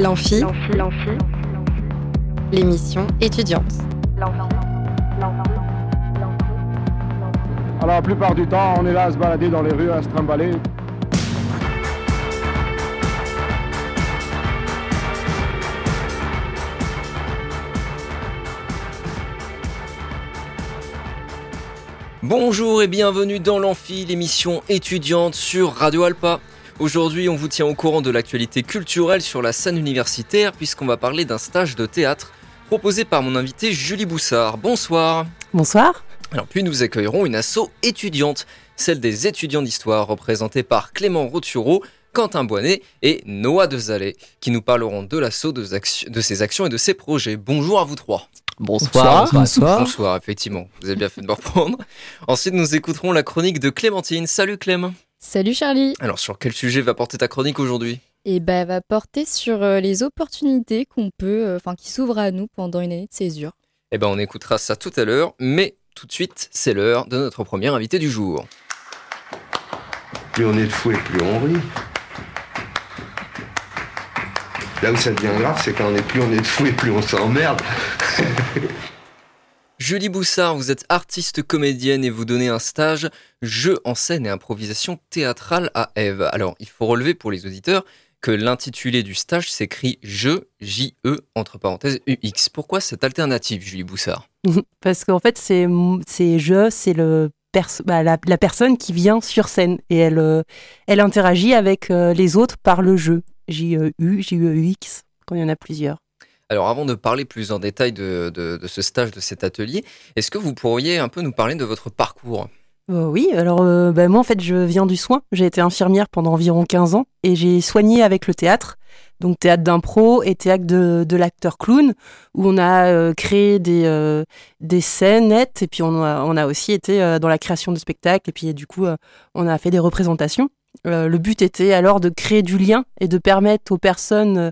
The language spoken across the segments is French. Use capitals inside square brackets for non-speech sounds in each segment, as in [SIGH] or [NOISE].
L'amphi, l'émission étudiante. Alors la plupart du temps, on est là à se balader dans les rues, à se trimballer. Bonjour et bienvenue dans l'Amphi, l'émission étudiante sur Radio Alpa. Aujourd'hui, on vous tient au courant de l'actualité culturelle sur la scène universitaire puisqu'on va parler d'un stage de théâtre proposé par mon invité Julie Boussard. Bonsoir. Bonsoir. Alors puis nous accueillerons une asso étudiante, celle des étudiants d'histoire représentée par Clément Rotureau, Quentin Boinet et Noah Dezalé, qui nous parleront de l'assaut, de, de ses actions et de ses projets. Bonjour à vous trois. Bonsoir. Bonsoir. Bonsoir, effectivement. Vous avez bien fait de me reprendre. Ensuite, nous écouterons la chronique de Clémentine. Salut Clem. Salut Charlie. Alors, sur quel sujet va porter ta chronique aujourd'hui? Eh ben, elle va porter sur euh, les opportunités qu'on peut, euh, enfin, qui s'ouvrent à nous pendant une année de césure. Eh ben, on écoutera ça tout à l'heure, mais tout de suite, c'est l'heure de notre premier invité du jour. Plus on est de fou et plus on rit. Là où ça devient grave, c'est quand on est plus on est de fou et plus on s'emmerde. [LAUGHS] Julie Boussard, vous êtes artiste comédienne et vous donnez un stage jeu en scène et improvisation théâtrale à Eve. Alors, il faut relever pour les auditeurs que l'intitulé du stage s'écrit je, J-E, entre parenthèses, UX. Pourquoi cette alternative, Julie Boussard? [LAUGHS] Parce qu'en fait, c'est je, c'est le bah, la, personne qui vient sur scène et elle, euh, elle interagit avec euh, les autres par le jeu. J-E-U, J-E-U-X, quand il y en a plusieurs. Alors avant de parler plus en détail de, ce stage, de cet atelier, est-ce que vous pourriez un peu nous parler de votre parcours? Euh, Oui, alors euh, bah, moi en fait je viens du soin, j'ai été infirmière pendant environ 15 ans et j'ai soigné avec le théâtre, donc théâtre d'impro et théâtre de, l'acteur clown, où on a euh, créé des, des scénettes et puis on a, on a aussi été dans la création de spectacles et puis du coup on a fait des représentations. Euh, le but était alors de créer du lien et de permettre aux personnes euh,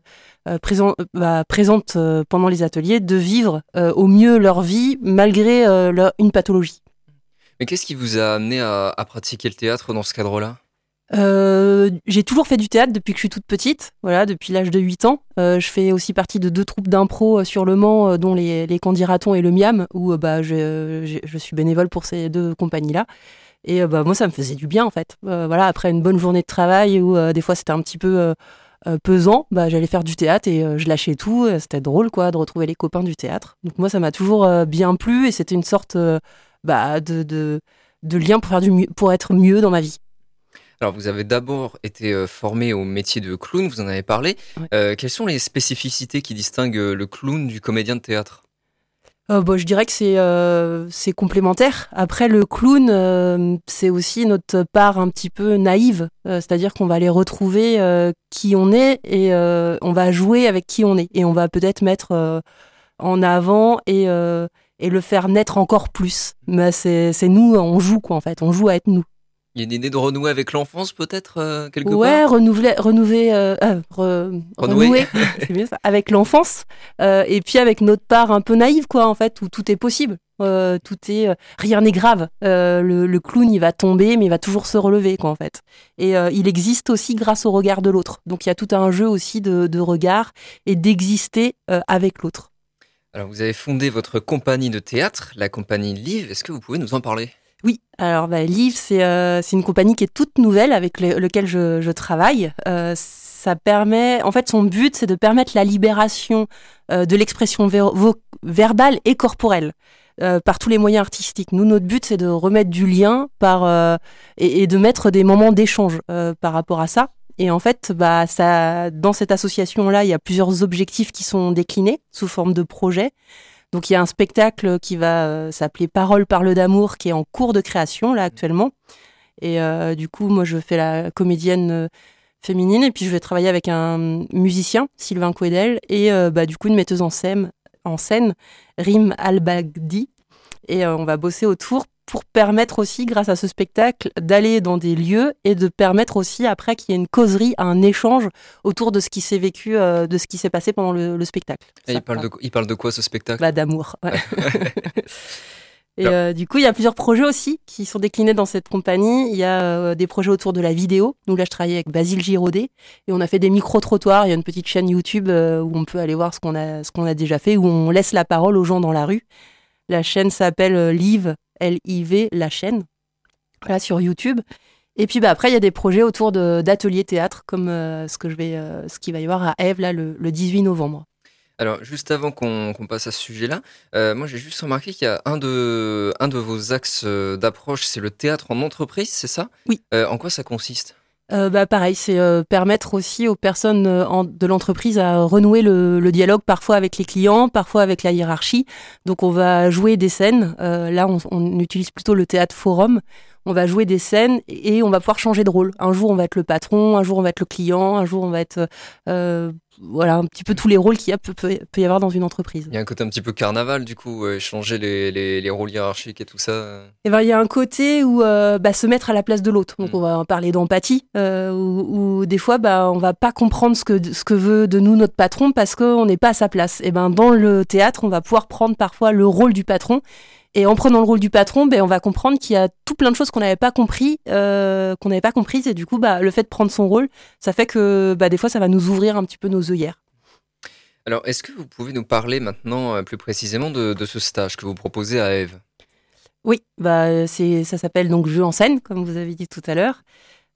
euh, bah, présentes pendant les ateliers de vivre au mieux leur vie malgré une pathologie. Mais qu'est-ce qui vous a amené à, pratiquer le théâtre dans ce cadre-là? J'ai toujours fait du théâtre depuis que je suis toute petite, voilà, depuis l'âge de 8 ans. je fais aussi partie de deux troupes d'impro sur Le Mans, dont les, les Candiratons et le Miam, où bah, je, je, suis bénévole pour ces deux compagnies-là. Et euh, bah, moi, ça me faisait du bien, en fait. Euh, voilà, après une bonne journée de travail où euh, des fois c'était un petit peu pesant, bah, j'allais faire du théâtre et je lâchais tout. C'était drôle, quoi, de retrouver les copains du théâtre. Donc moi, ça m'a toujours bien plu et c'était une sorte bah, de, de, de, lien pour, faire du pour être mieux dans ma vie. Alors, vous avez d'abord été formé au métier de clown, vous en avez parlé. quelles sont les spécificités qui distinguent le clown du comédien de théâtre? Euh, bah, je dirais que c'est euh, c'est complémentaire. Après, le clown, euh, c'est aussi notre part un petit peu naïve, c'est-à-dire qu'on va aller retrouver qui on est et on va jouer avec qui on est et on va peut-être mettre en avant et et le faire naître encore plus. Mais c'est nous, on joue quoi en fait, on joue à être nous. Il y a une idée de renouer avec l'enfance peut-être euh, quelque ouais, part renouveler, renouveler, euh, euh, renouer, [LAUGHS] ça, avec l'enfance et puis avec notre part un peu naïve quoi en fait où tout est possible, tout est rien n'est grave. Le, clown il va tomber mais il va toujours se relever quoi en fait. Et il existe aussi grâce au regard de l'autre. Donc il y a tout un jeu aussi de, de regard et d'exister avec l'autre. Alors vous avez fondé votre compagnie de théâtre, la compagnie Live. Est-ce que vous pouvez nous en parler? Oui, alors bah, Live, euh, c'est une compagnie qui est toute nouvelle avec laquelle je, travaille. Euh, ça permet, en fait, son but, c'est de permettre la libération euh, de l'expression verbale et corporelle. par tous les moyens artistiques. Nous, notre but, c'est de remettre du lien par, et, de mettre des moments d'échange par rapport à ça. Et en fait, bah, ça, dans cette association-là, il y a plusieurs objectifs qui sont déclinés sous forme de projets. Donc il y a un spectacle qui va euh, s'appeler Parole parle d'amour qui est en cours de création là actuellement. Et euh, du coup, moi je fais la comédienne euh, féminine et puis je vais travailler avec un musicien, Sylvain Couedel, et bah, du coup une metteuse en scène, en scène Rim Al-Bagdi. Et on va bosser autour pour permettre aussi, grâce à ce spectacle, d'aller dans des lieux et de permettre aussi après qu'il y ait une causerie, un échange autour de ce qui s'est vécu, euh, de ce qui s'est passé pendant le, spectacle. il, parle de, il parle de quoi ce spectacle? Bah, D'amour. [LAUGHS] Et euh, du coup, il y a plusieurs projets aussi qui sont déclinés dans cette compagnie. Il y a euh, des projets autour de la vidéo. Nous, là, je travaillais avec Basile Giraudet et on a fait des micro-trottoirs. Il y a une petite chaîne YouTube où on peut aller voir ce qu'on a, ce qu'on a déjà fait, où on laisse la parole aux gens dans la rue. La chaîne s'appelle Live, L-I-V, la chaîne, là, sur YouTube. Et puis bah, après, il y a des projets autour de, d'ateliers théâtre, comme ce, que je vais, ce qu'il va y avoir à Eve là, le, le 18 novembre. Alors, juste avant qu'on passe à ce sujet-là, euh, moi j'ai juste remarqué qu'il y a un de, un de vos axes euh, d'approche, c'est le théâtre en entreprise, c'est ça? Oui. Euh, en quoi ça consiste? Bah, pareil, c'est permettre aussi aux personnes de l'entreprise à renouer le, le, dialogue parfois avec les clients, parfois avec la hiérarchie. Donc on va jouer des scènes. là, on, on, utilise plutôt le théâtre forum on va jouer des scènes et on va pouvoir changer de rôle. Un jour, on va être le patron, un jour, on va être le client, un jour, on va être euh, voilà un petit peu tous les rôles qu'il y a, peut, peut, y avoir dans une entreprise. Il y a un côté un petit peu carnaval du coup, changer les, les, rôles hiérarchiques et tout ça. Et eh ben, il y a un côté où euh, bah, se mettre à la place de l'autre. Donc mm. on va parler d'empathie, euh, où, des fois bah, on va pas comprendre ce que, ce que veut de nous notre patron parce qu'on n'est pas à sa place. Et ben dans le théâtre, on va pouvoir prendre parfois le rôle du patron et en prenant le rôle du patron, ben, on va comprendre qu'il y a tout plein de choses qu'on n'avait pas compris, euh, qu'on n'avait pas comprises. Et du coup, bah, le fait de prendre son rôle, ça fait que bah, des fois, ça va nous ouvrir un petit peu nos œillères. Alors, est-ce que vous pouvez nous parler maintenant euh, plus précisément de, ce stage que vous proposez à Eve? Oui, bah, c'est, ça s'appelle donc Jeu en scène, comme vous avez dit tout à l'heure.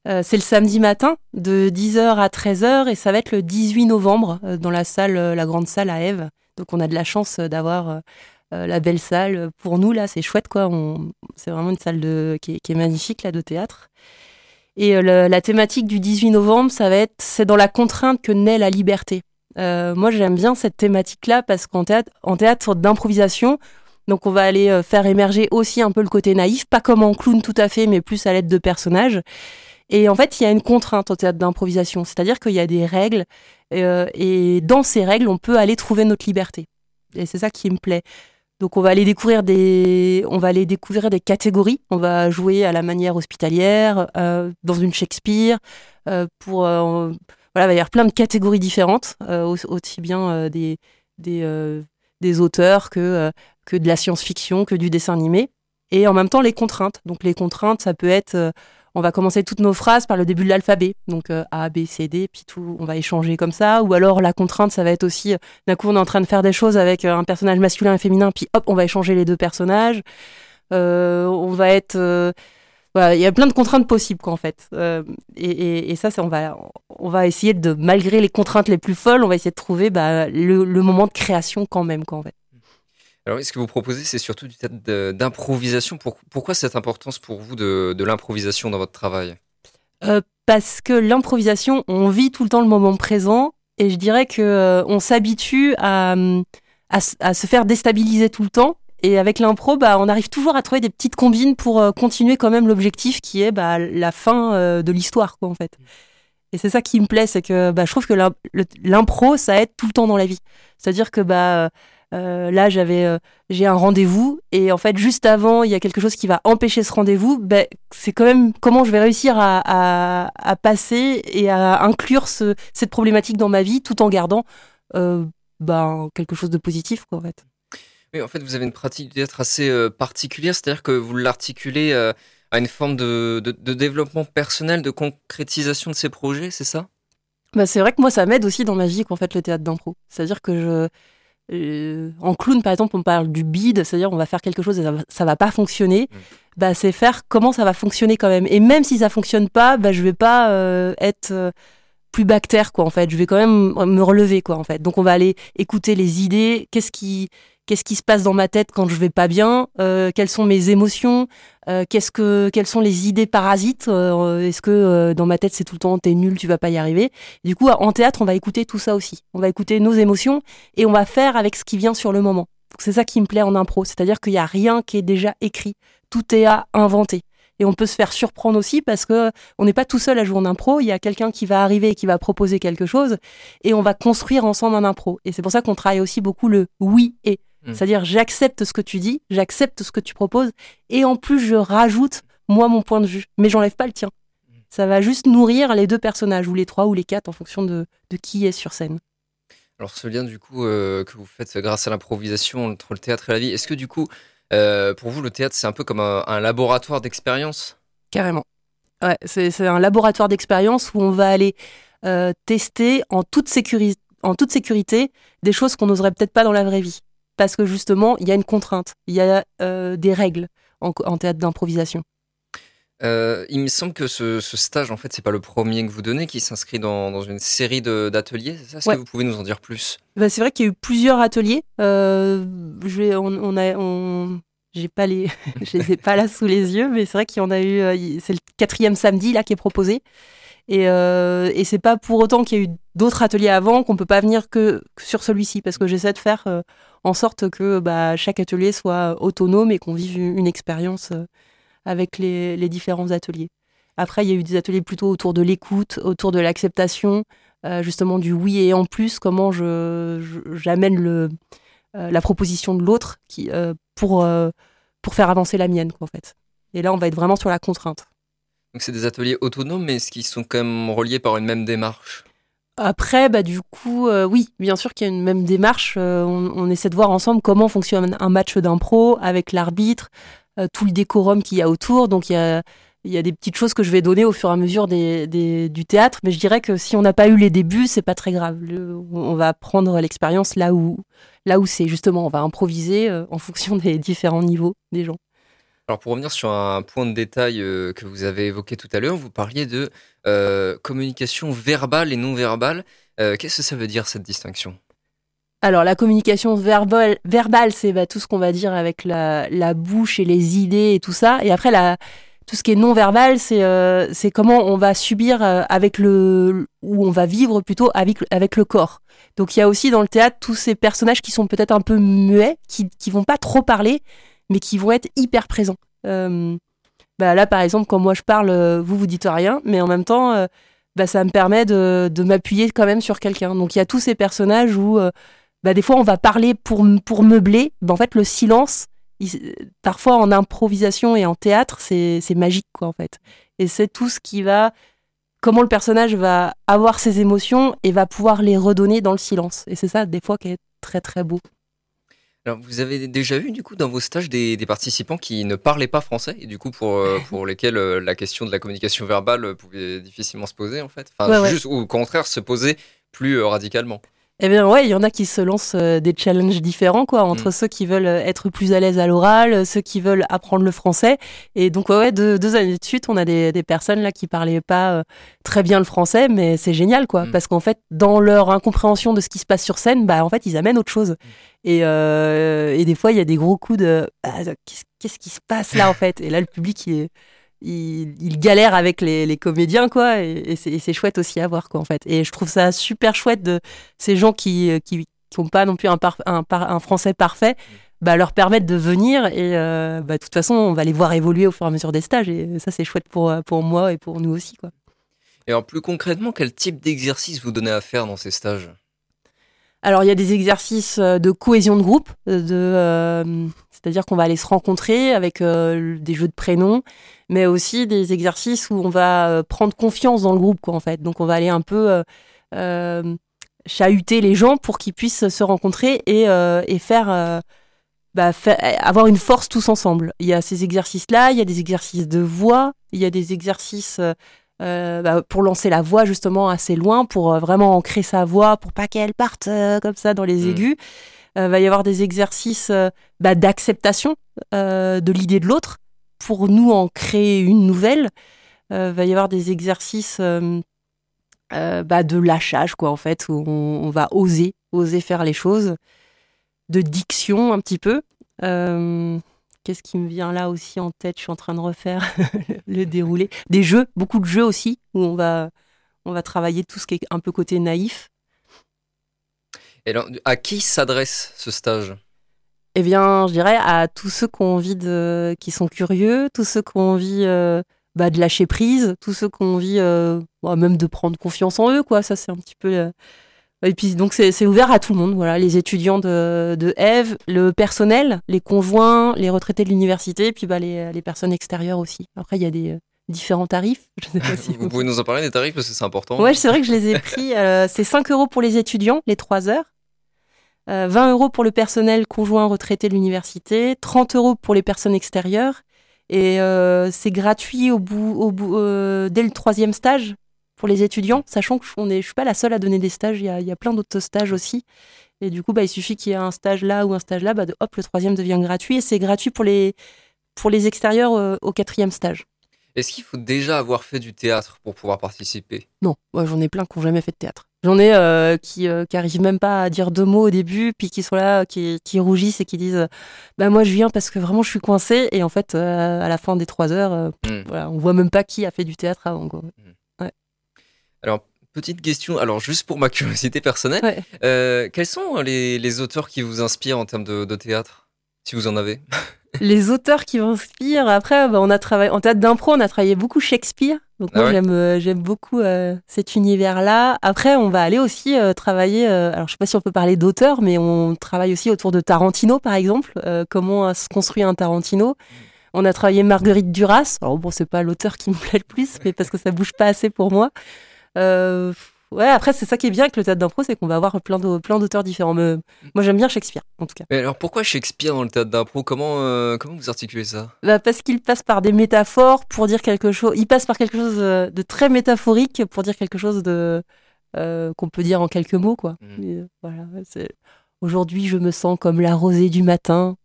Euh, c'est le samedi matin de 10h à 13h et ça va être le 18 novembre dans la salle, la grande salle à Eve. Donc on a de la chance d'avoir euh, la belle salle. Pour nous, là, c'est chouette, quoi. C'est vraiment une salle de, qui, est, magnifique, là, de théâtre. Et euh, la thématique du 18 novembre, ça va être, c'est dans la contrainte que naît la liberté. Euh, moi, j'aime bien cette thématique-là parce qu'en théâtre, en théâtre d'improvisation, donc on va aller faire émerger aussi un peu le côté naïf, pas comme en clown tout à fait, mais plus à l'aide de personnages. Et en fait, il y a une contrainte au théâtre d'improvisation, c'est-à-dire qu'il y a des règles, et dans ces règles, on peut aller trouver notre liberté. Et c'est ça qui me plaît. Donc on va aller découvrir des, on va aller découvrir des catégories. On va jouer à la manière hospitalière, euh, dans une Shakespeare. Euh, pour euh, voilà, il va y avoir plein de catégories différentes, aussi bien des des, des auteurs que que de la science-fiction, que du dessin animé. Et en même temps les contraintes. Donc les contraintes, ça peut être on va commencer toutes nos phrases par le début de l'alphabet. Donc euh, A, B, C, D, puis tout, on va échanger comme ça. Ou alors la contrainte, ça va être aussi, euh, d'un coup, on est en train de faire des choses avec euh, un personnage masculin et féminin, puis hop, on va échanger les deux personnages. on va être... il y a plein de contraintes possibles, quoi, en fait. Et, ça, on, va, on va essayer de, malgré les contraintes les plus folles, on va essayer de trouver bah, le, le, moment de création quand même, quoi, en fait. Alors, ce que vous proposez, c'est surtout du théâtre d'improvisation. pourquoi cette importance pour vous de, l'improvisation dans votre travail? Euh, Parce que l'improvisation, on vit tout le temps le moment présent, et je dirais que euh, on s'habitue à, à, se faire déstabiliser tout le temps. Et avec l'impro, bah, on arrive toujours à trouver des petites combines pour euh, continuer quand même l'objectif qui est bah, la fin de l'histoire, en fait. Et c'est ça qui me plaît, c'est que bah, je trouve que l'impro, ça aide tout le temps dans la vie. C'est-à-dire que bah, euh, là, j'avais, euh, j'ai un rendez-vous et en fait, juste avant, il y a quelque chose qui va empêcher ce rendez-vous. Ben, c'est quand même comment je vais réussir à, à, passer et à inclure ce, cette problématique dans ma vie, tout en gardant euh, ben, quelque chose de positif, quoi, en fait. Oui, en fait, vous avez une pratique d'être assez particulière, c'est-à-dire que vous l'articulez à une forme de, de, de, développement personnel, de concrétisation de ces projets, c'est ça? Bah, c'est vrai que moi, ça m'aide aussi dans ma vie, qu'en fait, le théâtre d'impro. C'est-à-dire que je, euh, en clown, par exemple, on parle du bide, c'est-à-dire on va faire quelque chose et ça, va pas fonctionner. Mm. Bah, c'est faire comment ça va fonctionner quand même. Et même si ça fonctionne pas, bah, je vais pas euh, être euh, plus bactère, quoi, en fait. Je vais quand même me relever, quoi, en fait. Donc, on va aller écouter les idées. Qu'est-ce qui, qu'est-ce qui se passe dans ma tête quand je vais pas bien, euh, quelles sont mes émotions, euh, qu'est-ce que, quelles sont les idées parasites, euh, est-ce que dans ma tête c'est tout le temps t'es nul, tu vas pas y arriver. Du coup, en théâtre, on va écouter tout ça aussi. On va écouter nos émotions et on va faire avec ce qui vient sur le moment. C'est ça qui me plaît en impro, c'est-à-dire qu'il y a rien qui est déjà écrit, tout est à inventer. Et on peut se faire surprendre aussi parce que on n'est pas tout seul à jouer en impro. Il y a quelqu'un qui va arriver et qui va proposer quelque chose et on va construire ensemble un impro. Et c'est pour ça qu'on travaille aussi beaucoup le oui et. Mm. C'est-à-dire, j'accepte ce que tu dis, j'accepte ce que tu proposes, et en plus, je rajoute, moi, mon point de vue, mais j'enlève pas le tien. Mm. Ça va juste nourrir les deux personnages, ou les trois, ou les quatre, en fonction de, qui est sur scène. Alors, ce lien, du coup, euh, que vous faites grâce à l'improvisation entre le théâtre et la vie, est-ce que, du coup, Euh, pour vous, le théâtre, c'est un peu comme un, un laboratoire d'expérience? Carrément. Ouais, c'est un laboratoire d'expérience où on va aller euh, tester en toute, en toute sécurité des choses qu'on n'oserait peut-être pas dans la vraie vie. Parce que justement, il y a une contrainte, il y a euh, des règles en, en théâtre d'improvisation. Euh, il me semble que ce, ce stage, en fait, c'est pas le premier que vous donnez, qui s'inscrit dans, dans une série d'ateliers. C'est ça? Est-ce Ouais. que vous pouvez nous en dire plus? Bah, c'est vrai qu'il y a eu plusieurs ateliers. Euh, je vais, on, on a, on, j'ai pas les, [LAUGHS] je les ai pas là sous les yeux, mais c'est vrai qu'il y en a eu. c'est le quatrième samedi là qui est proposé. Et, euh, et c'est pas pour autant qu'il y a eu d'autres ateliers avant qu'on peut pas venir que, sur celui-ci, parce que j'essaie de faire euh, en sorte que bah, chaque atelier soit autonome et qu'on vive une, expérience euh, avec les, différents ateliers. Après, il y a eu des ateliers plutôt autour de l'écoute, autour de l'acceptation, euh, justement du oui et en plus, comment je, je- j'amène le, euh, la proposition de l'autre qui, pour, pour faire avancer la mienne, quoi, en fait. Et là, on va être vraiment sur la contrainte. Donc, c'est des ateliers autonomes, mais est-ce qu'ils sont quand même reliés par une même démarche? Après, bah, du coup, euh, oui, bien sûr qu'il y a une même démarche. euh, on, essaie de voir ensemble comment fonctionne un match d'impro avec l'arbitre, euh, tout le décorum qu'il y a autour. Donc, il y a, y a des petites choses que je vais donner au fur et à mesure des, des- du théâtre. Mais je dirais que si on n'a pas eu les débuts, c'est pas très grave. On va prendre l'expérience là où, là où c'est. Justement, on va improviser en fonction des différents niveaux des gens. Alors pour revenir sur un point de détail euh, que vous avez évoqué tout à l'heure, vous parliez de euh, communication verbale et non verbale. Euh, Qu'est-ce que ça veut dire cette distinction? Alors, la communication verbale, c'est bah, tout ce qu'on va dire avec la, bouche et les idées et tout ça. Et après, tout ce qui est non verbal, c'est comment on va subir avec le. ou on va vivre plutôt avec, avec le corps. Donc, il y a aussi dans le théâtre tous ces personnages qui sont peut-être un peu muets, qui, qui vont pas trop parler, mais qui vont être hyper présents. Euh, bah, là, par exemple, quand moi je parle, euh, vous, vous dites rien, mais en même temps. euh, bah, ça me permet de, m'appuyer quand même sur quelqu'un. Donc il y a tous ces personnages où bah, des fois on va parler pour, pour meubler. En fait, le silence, il- parfois en improvisation et en théâtre, c'est magique, quoi, en fait. Et c'est tout ce qui va. Comment le personnage va avoir ses émotions et va pouvoir les redonner dans le silence. Et c'est ça, des fois, qui est très, très beau. Alors vous avez déjà eu du coup dans vos stages des, des participants qui ne parlaient pas français et du coup pour, euh, pour lesquels euh, la question de la communication verbale euh, pouvait difficilement se poser en fait? Enfin Ouais, ouais. juste ou au contraire se poser plus radicalement. Eh bien ouais, il y en a qui se lancent euh, des challenges différents quoi entre Mm. ceux qui veulent euh, être plus à l'aise à l'oral, euh, ceux qui veulent apprendre le français et donc ouais, ouais deux, deux années de suite, on a des, des personnes là qui parlaient pas très bien le français mais c'est génial quoi Mm. parce qu'en fait dans leur incompréhension de ce qui se passe sur scène, bah en fait, ils amènent autre chose. Et, euh, et des fois, il y a des gros coups de Ah, qu'est-ce qu'est-ce qui se passe là en fait? Et là, le public il est il, il galère avec les, les comédiens quoi et, et c'est et c'est chouette aussi à voir quoi en fait. Et je trouve ça super chouette de ces gens qui euh, qui qui pas non plus un, par- un, par- un français parfait bah, leur permettre de venir et euh, bah, de toute façon on va les voir évoluer au fur et à mesure des stages et ça c'est chouette pour euh, pour moi et pour nous aussi quoi. Et alors plus concrètement, quel type d'exercice vous donnez à faire dans ces stages? Alors, il y a des exercices euh, de cohésion de groupe, euh, de, euh, c'est-à-dire qu'on va aller se rencontrer avec des jeux de prénoms, mais aussi des exercices où on va prendre confiance dans le groupe, quoi, en fait. Donc, on va aller un peu euh, chahuter les gens pour qu'ils puissent se rencontrer et, faire, bah, avoir une force tous ensemble. Il y a ces exercices-là, il y a des exercices de voix, il y a des exercices euh, bah, pour lancer la voix justement assez loin, pour euh, vraiment ancrer sa voix, pour pas qu'elle parte euh, comme ça dans les Mm. aigus. Euh, va y avoir des exercices bah, d'acceptation de l'idée de l'autre pour nous en créer une nouvelle. Va y avoir des exercices bah, de lâchage quoi en fait où on, on va oser, oser faire les choses, de diction un petit peu. Qu'est-ce qui me vient là aussi en tête Je suis en train de refaire [LAUGHS] le déroulé. Des jeux, beaucoup de jeux aussi, où on va, on va travailler tout ce qui est un peu côté naïf. Et alors, à qui s'adresse ce stage? Eh bien, je dirais à tous ceux qui ont envie de, qui sont curieux, tous ceux qui ont envie euh, bah, de lâcher prise, tous ceux qui ont envie euh, bah, même de prendre confiance en eux, quoi. Ça, c'est un petit peu. euh, Et puis, donc, c'est ouvert à tout le monde. Voilà, les étudiants de, de Eve, le personnel, les conjoints, les retraités de l'université, puis bah, les, les personnes extérieures aussi. Après, il y a des euh, différents tarifs. Je sais pas [LAUGHS] si Vous pouvez nous en parler des tarifs parce que c'est important. Ouais, c'est vrai que je les ai pris. euh, c'est 5 euros pour les étudiants, les 3 heures. Euh, 20 euros pour le personnel conjoint retraité de l'université, 30 euros pour les personnes extérieures. Et euh, c'est gratuit au bout, au bout, dès le troisième stage pour les étudiants, sachant que on est, je suis pas la seule à donner des stages, il y a, il y a plein d'autres stages aussi. Et du coup, bah, il suffit qu'il y ait un stage là ou un stage là, bah, de- hop, le troisième devient gratuit. Et c'est gratuit pour les, pour les extérieurs euh, au quatrième stage. Est-ce qu'il faut déjà avoir fait du théâtre pour pouvoir participer? Non, moi j'en ai plein qui n'ont jamais fait de théâtre. J'en ai euh, qui, euh, qui arrivent même pas à dire deux mots au début, puis qui sont là, qui, qui rougissent et qui disent euh, Bah moi je viens parce que vraiment je suis coincée. Et en fait, euh, à la fin des trois heures, euh, Hmm. voilà, on voit même pas qui a fait du théâtre avant. Quoi. Alors, petite question, alors juste pour ma curiosité personnelle, Ouais. euh, quels sont les, les auteurs qui vous inspirent en termes de, de théâtre Si vous en avez? [LAUGHS] Les auteurs qui m'inspirent, après, bah, on a travaillé en théâtre d'impro, on a travaillé beaucoup Shakespeare. Donc Ah moi ouais? j'aime euh, j'aime beaucoup euh, cet univers-là. Après, on va aller aussi euh, travailler. alors je sais pas si on peut parler d'auteur, mais on travaille aussi autour de Tarantino, par exemple. comment se construit un Tarantino. On a travaillé Marguerite Duras. Alors bon, c'est pas l'auteur qui me plaît le plus, mais parce que ça bouge pas assez pour moi. Euh, ouais, après c'est ça qui est bien avec le théâtre d'impro, c'est qu'on va avoir plein de- plein d'auteurs différents. Mais moi j'aime bien Shakespeare, en tout cas. Mais alors pourquoi Shakespeare dans le théâtre d'impro? Comment, euh, comment vous articulez ça? Bah, parce qu'il passe par des métaphores pour dire quelque chose. Il passe par quelque chose euh, de très métaphorique pour dire quelque chose de euh, qu'on peut dire en quelques mots, quoi. Euh, voilà, c'est- Aujourd'hui, je me sens comme la rosée du matin,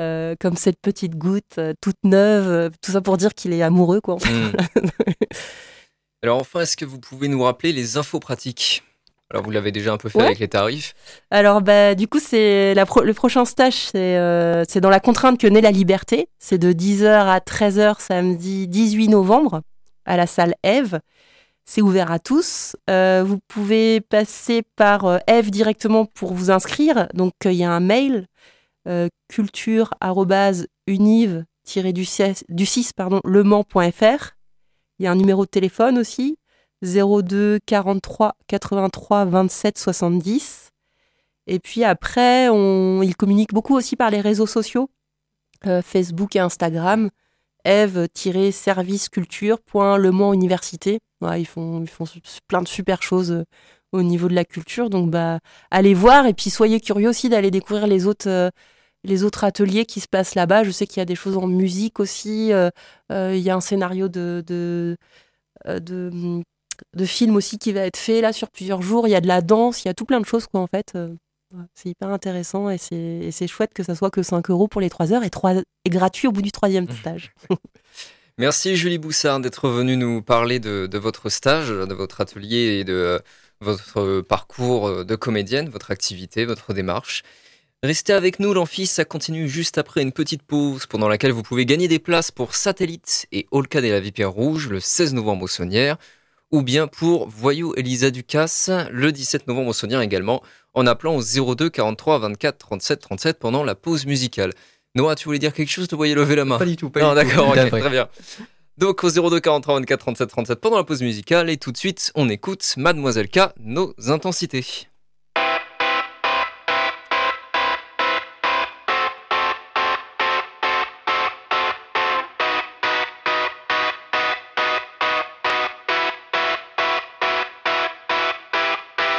euh, comme cette petite goutte euh, toute neuve. euh, tout ça pour dire qu'il est amoureux, quoi. en fait. Hmm. [LAUGHS] Alors enfin, est-ce que vous pouvez nous rappeler les infos pratiques? Alors vous l'avez déjà un peu fait Ouais. avec les tarifs. Alors, bah, du coup, c'est pro- le prochain stage, c'est euh, c'est dans la contrainte que naît la liberté. C'est de 10h à 13h samedi 18 novembre à la salle Eve. C'est ouvert à tous. Euh, vous pouvez passer par euh, Eve directement pour vous inscrire. Donc, il y a un mail euh, culture-univ-du-6 pardon, lemans.fr. Il y a un numéro de téléphone aussi 02 43 83 27 70. Et puis après, on, ils communiquent beaucoup aussi par les réseaux sociaux, euh, Facebook et Instagram, eve-serviceculture.lemans université. Ouais, ils, font, ils font plein de super choses euh, au niveau de la culture. Donc, bah, allez voir et puis soyez curieux aussi d'aller découvrir les autres, euh, les autres ateliers qui se passent là-bas. Je sais qu'il y a des choses en musique aussi. euh, euh, il y a un scénario de, de, euh, de, de film aussi qui va être fait là sur plusieurs jours. Il y a de la danse, il y a tout plein de choses quoi en fait. C'est hyper intéressant et c'est, et c'est chouette que ça soit que 5 euros pour les 3 heures et, 3, et gratuit au bout du troisième stage. [LAUGHS] Merci Julie Boussard d'être venue nous parler de, de votre stage, de votre atelier et de votre parcours de comédienne, votre activité, votre démarche. Restez avec nous, l'amphi, ça continue juste après une petite pause pendant laquelle vous pouvez gagner des places pour Satellite et Olcad et la Vipère Rouge le 16 novembre au Saunière, ou bien pour Voyou Elisa Ducasse le 17 novembre au Saunière également, en appelant au 02 43 24 37 37 pendant la pause musicale. Noah, tu voulais dire quelque chose, te voyais lever la main? Pas du tout, pas non, du tout. d'accord, très bien. Donc au 02 43 24 37 37 pendant la pause musicale et tout de suite on écoute Mademoiselle K, nos intensités.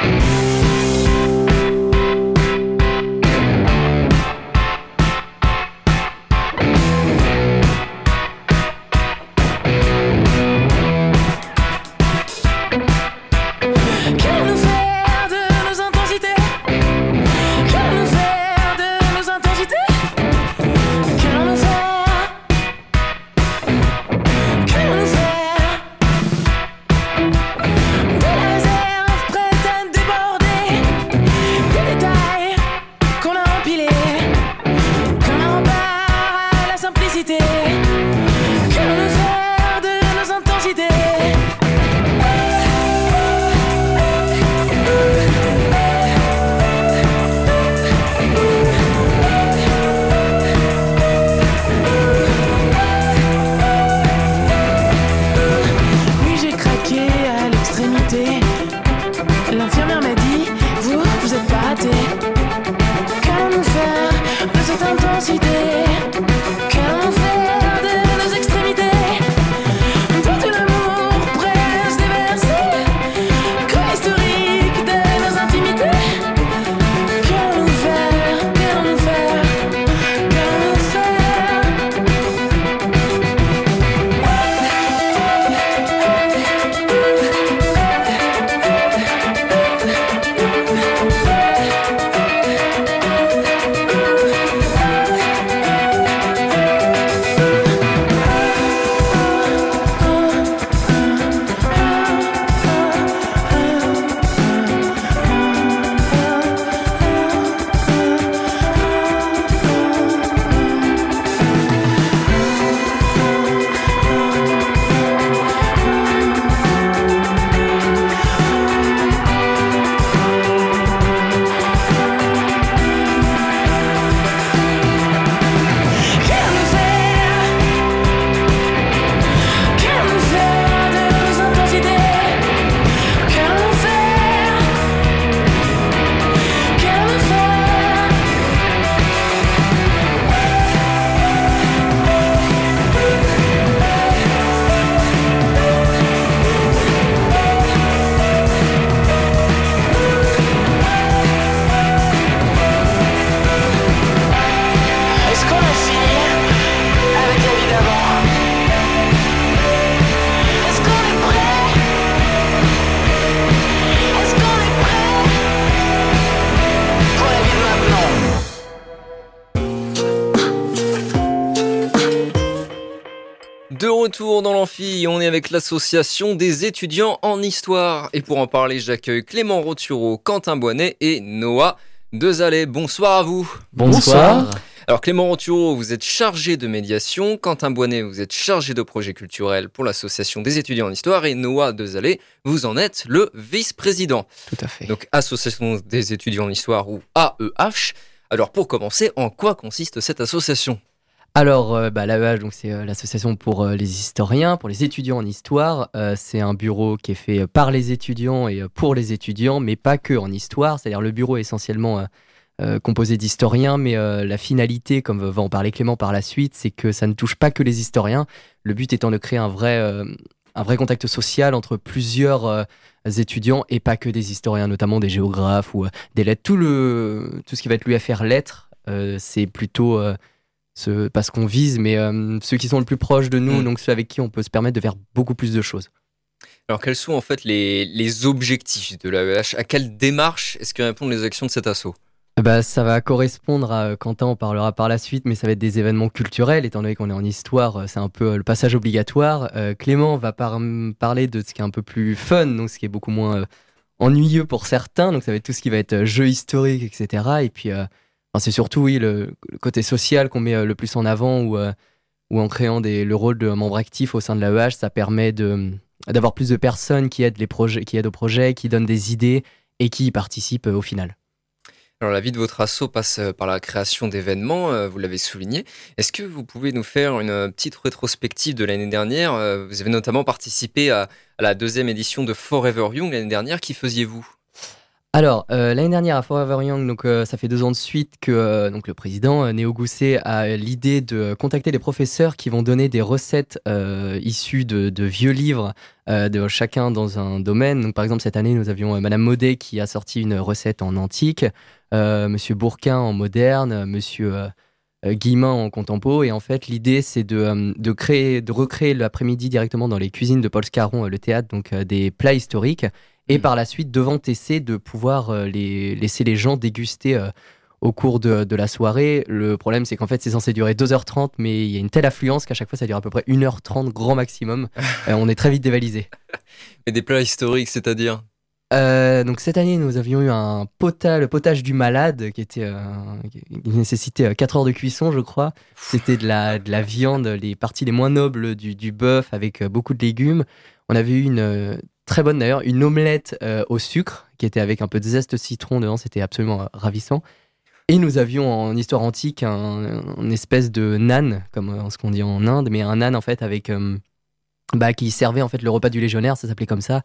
Que nous avec l'association des étudiants en histoire. Et pour en parler, j'accueille Clément Rotureau, Quentin Boinet et Noah Dezalais. Bonsoir à vous. Bonsoir. Alors Clément Rotureau, vous êtes chargé de médiation, Quentin Boinet, vous êtes chargé de projets culturels pour l'association des étudiants en histoire et Noah Dezalais, vous en êtes le vice-président. Tout à fait. Donc association des étudiants en histoire ou AEH. Alors pour commencer, en quoi consiste cette association? Alors, euh, bah, l'AEH, c'est euh, l'association pour euh, les historiens, pour les étudiants en histoire. Euh, c'est un bureau qui est fait par les étudiants et pour les étudiants, mais pas que en histoire. C'est-à-dire le bureau est essentiellement composé d'historiens, mais la finalité, comme va en parler Clément par la suite, c'est que ça ne touche pas que les historiens. Le but étant de créer un vrai, un vrai contact social entre plusieurs étudiants et pas que des historiens, notamment des géographes ou des lettres. Tout, le, tout ce qui va être l'UFR lettres, euh, c'est plutôt euh, ce, pas ce qu'on vise, mais euh, ceux qui sont le plus proches de nous, Mm. donc ceux avec qui on peut se permettre de faire beaucoup plus de choses. Alors quels sont en fait les, les objectifs de l'AEH À quelle démarche est-ce que répondent les actions de cet assaut? Bah, ça va correspondre à euh, Quentin, on parlera par la suite, mais ça va être des événements culturels, étant donné qu'on est en histoire, euh, c'est un peu euh, le passage obligatoire. Euh, Clément va par- parler de ce qui est un peu plus fun, donc ce qui est beaucoup moins euh, ennuyeux pour certains, donc ça va être tout ce qui va être euh, jeu historique, etc. Et puis, euh, c'est surtout, oui, le, côté social qu'on met euh, le plus en avant, où, euh, en créant le rôle de membre actif au sein de l'AEH, ça permet d'avoir plus de personnes qui aident les projets, qui au projet, qui donnent des idées et qui participent euh, au final. Alors la vie de votre assaut passe par la création d'événements, vous l'avez souligné. Est-ce que vous pouvez nous faire une petite rétrospective de l'année dernière Vous avez notamment participé à la deuxième édition de Forever Young l'année dernière. Qui faisiez-vous? Alors, euh, l'année dernière à Forever Young, donc, euh, ça fait deux ans de suite que euh, donc, le président, Néo Gousset, a l'idée de contacter des professeurs qui vont donner des recettes issues de, vieux livres de chacun dans un domaine. Donc, par exemple, cette année, nous avions Madame Maudet qui a sorti une recette en antique, Monsieur Bourquin en moderne, Monsieur Guillemin en contempo. Et en fait, l'idée, c'est de, créer, de recréer l'après-midi directement dans les cuisines de Paul Scarron, le théâtre, donc des plats historiques et par la suite devant TC de pouvoir euh, les, laisser les gens déguster euh, au cours de, de la soirée. Le problème c'est qu'en fait c'est censé durer 2h30 mais il y a une telle affluence qu'à chaque fois ça dure à peu près 1h30 grand maximum. [LAUGHS] Euh, on est très vite dévalisé. Et des plats historiques, c'est-à-dire? Donc cette année nous avions eu un potage, le potage du malade qui était qui nécessitait 4 heures de cuisson je crois. C'était de la, de la viande, les parties les moins nobles du, du bœuf avec beaucoup de légumes. On avait eu une très bonne d'ailleurs, une omelette euh, au sucre qui était avec un peu de zeste citron dedans, c'était absolument euh, ravissant. Et nous avions en histoire antique un, une espèce de nan, comme euh, ce qu'on dit en Inde, mais un nan en fait avec euh, bah, qui servait en fait le repas du légionnaire, ça s'appelait comme ça.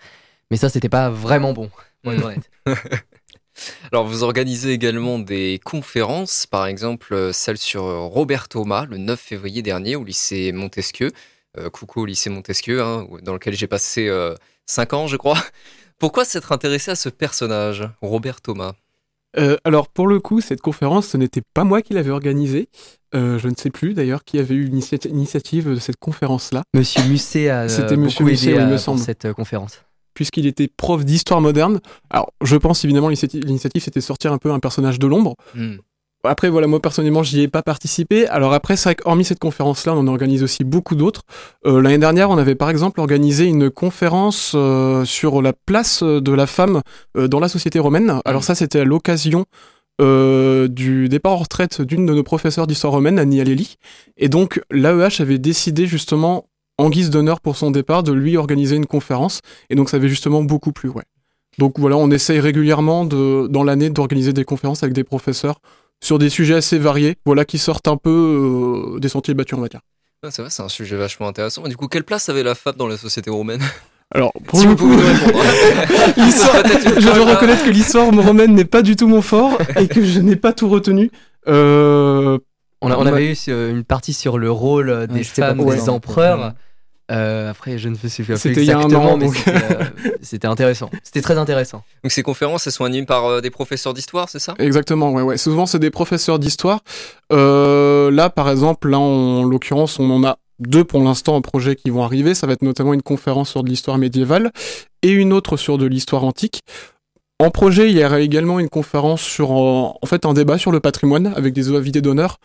Mais ça, c'était pas vraiment bon. [LAUGHS] Alors vous organisez également des conférences, par exemple celle sur Robert Thomas le 9 février dernier au lycée Montesquieu. Euh, coucou au lycée Montesquieu, hein, dans lequel j'ai passé 5 ans je crois. Pourquoi s'être intéressé à ce personnage, Robert Thomas? Euh, alors pour le coup, cette conférence, ce n'était pas moi qui l'avais organisée. Euh, je ne sais plus d'ailleurs qui avait eu l'initiati- l'initiative de cette conférence-là, Monsieur Musset a euh, C'était beaucoup Monsieur Musset, aidé oui, il me semble. cette euh, conférence. puisqu'il était prof d'histoire moderne. Alors je pense évidemment l'initiative, l'initiative, c'était de sortir un peu un personnage de l'ombre. Hmm. Après voilà, moi personnellement, j'y ai pas participé. Alors après, c'est vrai cette conférence-là, on en organise aussi beaucoup d'autres. Euh, L'année dernière, on avait par exemple organisé une conférence euh, sur la place de la femme euh, dans la société romaine. Alors ça, c'était à l'occasion euh, du départ en retraite d'une de nos professeurs d'histoire romaine, Annie Aleli. Et donc, l'AEH avait décidé justement, en guise d'honneur pour son départ, de lui organiser une conférence. Et donc, ça avait justement beaucoup plu, ouais. Donc voilà, on essaye régulièrement de, dans l'année d'organiser des conférences avec des professeurs sur des sujets assez variés, voilà, qui sortent un peu euh, des sentiers battus, on va dire. Ah, c'est vrai, c'est un sujet vachement intéressant. Et du coup, quelle place avait la femme dans la société romaine? Alors, [LAUGHS] pour Si le vous coup, [LAUGHS] je dois colle, reconnaître que l'histoire romaine n'est pas du tout mon fort et que je n'ai pas tout retenu. Euh, On, a- on avait eu euh, une partie sur le rôle des Ouais, c'était pas femmes, des empereurs. Euh, après, je ne souviens plus C'était il y a un an, mais donc. c'était, euh, [LAUGHS] c'était intéressant. C'était très intéressant. Donc ces conférences, elles sont animées par euh, des professeurs d'histoire, c'est ça? Exactement, ouais, ouais. Souvent, c'est des professeurs d'histoire. Euh, là, par exemple, là, en l'occurrence, on en a deux pour l'instant en projet qui vont arriver. Ça va être notamment une conférence sur de l'histoire médiévale et une autre sur de l'histoire antique. En projet, il y aura également une conférence sur, euh, en fait, un débat sur le patrimoine avec des invités d'honneur.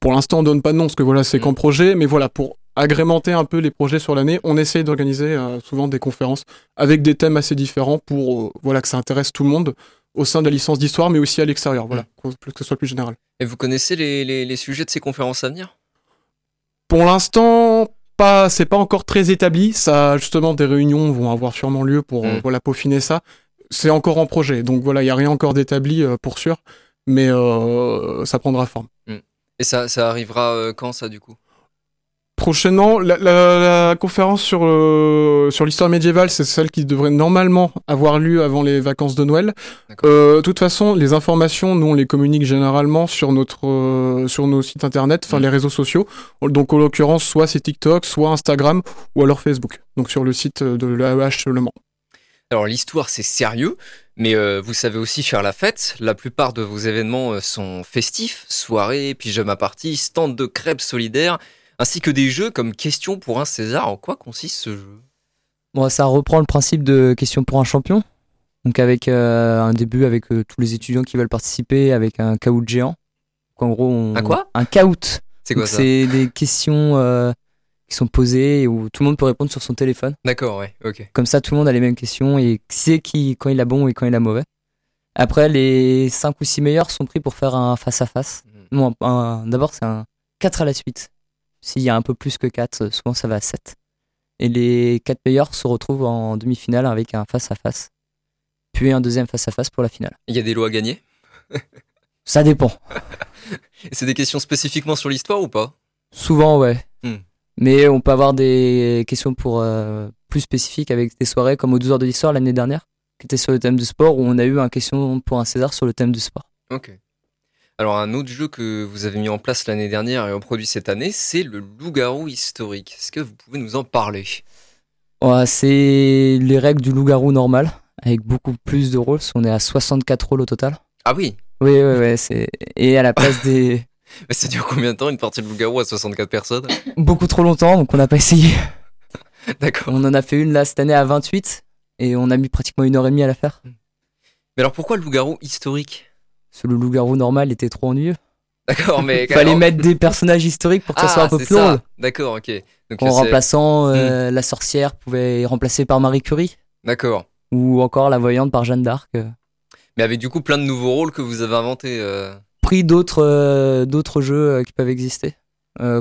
Pour l'instant, on donne pas de nom, parce que voilà, c'est Mm. qu'en projet, mais voilà, pour agrémenter un peu les projets sur l'année, on essaye d'organiser euh, souvent des conférences avec des thèmes assez différents pour euh, voilà, que ça intéresse tout le monde au sein de la licence d'histoire, mais aussi à l'extérieur, voilà, que que ce soit plus général. Et vous connaissez les, les- les sujets de ces conférences à venir? Pour l'instant, pas, c'est pas encore très établi. Ça, justement, des réunions vont avoir sûrement lieu pour euh, Mm. voilà peaufiner ça. C'est encore en projet, donc voilà, il y a rien encore d'établi pour sûr, mais ça prendra forme. Et ça, ça arrivera quand ça du coup? Prochainement, la, la- la conférence sur, euh, sur l'histoire médiévale, c'est celle qui devrait normalement avoir lieu avant les vacances de Noël. Euh, De toute façon, les informations, nous, on les communique généralement sur, notre, euh, sur nos sites internet, enfin Mhm. les réseaux sociaux. Donc, en l'occurrence, soit c'est TikTok, soit Instagram, ou alors Facebook. Donc, sur le site de l'AEH Le Mans. Alors l'histoire c'est sérieux, mais euh, vous savez aussi faire la fête. La plupart de vos événements sont festifs, soirées, pyjama party, stand de crêpes solidaires, ainsi que des jeux comme Question pour un César. En quoi consiste ce jeu? Bon, ça reprend le principe de question pour un champion. Donc avec euh, un début avec euh, tous les étudiants qui veulent participer, avec un caout géant. Donc, en gros, on... Un quoi? Un caout. C'est quoi Donc, ça? C'est des questions euh, qui sont posées et où tout le monde peut répondre sur son téléphone. D'accord, ouais, ok. Comme ça, tout le monde a les mêmes questions et sait qui, quand il a bon et quand il a mauvais. Après, les 5 ou 6 meilleurs sont pris pour faire un face-à-face. Mhm. Non, un- d'abord, c'est un 4 à la suite. S'il y a un peu plus que 4, souvent ça va à 7. Et les 4 meilleurs se retrouvent en demi-finale avec un face-à-face. Puis un deuxième face-à-face pour la finale. Il y a des lots à gagner? [LAUGHS] Ça dépend. C'est des questions spécifiquement sur l'histoire ou pas? Souvent, ouais. Hmm. Mais on peut avoir des questions pour euh, plus spécifiques avec des soirées comme aux 12 heures de l'histoire l'année dernière, qui était sur le thème du sport, où on a eu un question pour un César sur le thème du sport. Ok. Alors un autre jeu que vous avez mis en place l'année dernière et reproduit cette année, c'est le loup-garou historique. Est-ce que vous pouvez nous en parler? Ouais, c'est les règles du loup-garou normal, avec beaucoup plus de rôles. On est à 64 rôles au total. Ah oui? Oui, oui, oui. C'est... Et à la place des. [LAUGHS] Mais ça dure combien de temps une partie de loup-garou à 64 personnes? Beaucoup trop longtemps, donc on n'a pas essayé. [LAUGHS] D'accord. On en a fait une là cette année à 28, et on a mis pratiquement une heure et demie à la faire. Mais alors pourquoi le loup-garou historique? Le loup-garou normal était trop ennuyeux. D'accord, mais... [LAUGHS] Il fallait mettre des personnages historiques pour que ça Ah, soit un peu plus drôle. D'accord, ok. Donc, En remplaçant euh, la sorcière pouvait remplacer par Marie Curie, D'accord. ou encore la voyante par Jeanne d'Arc. Mais avec du coup plein de nouveaux rôles que vous avez inventés. euh. Pris d'autres euh, d'autres jeux qui peuvent exister,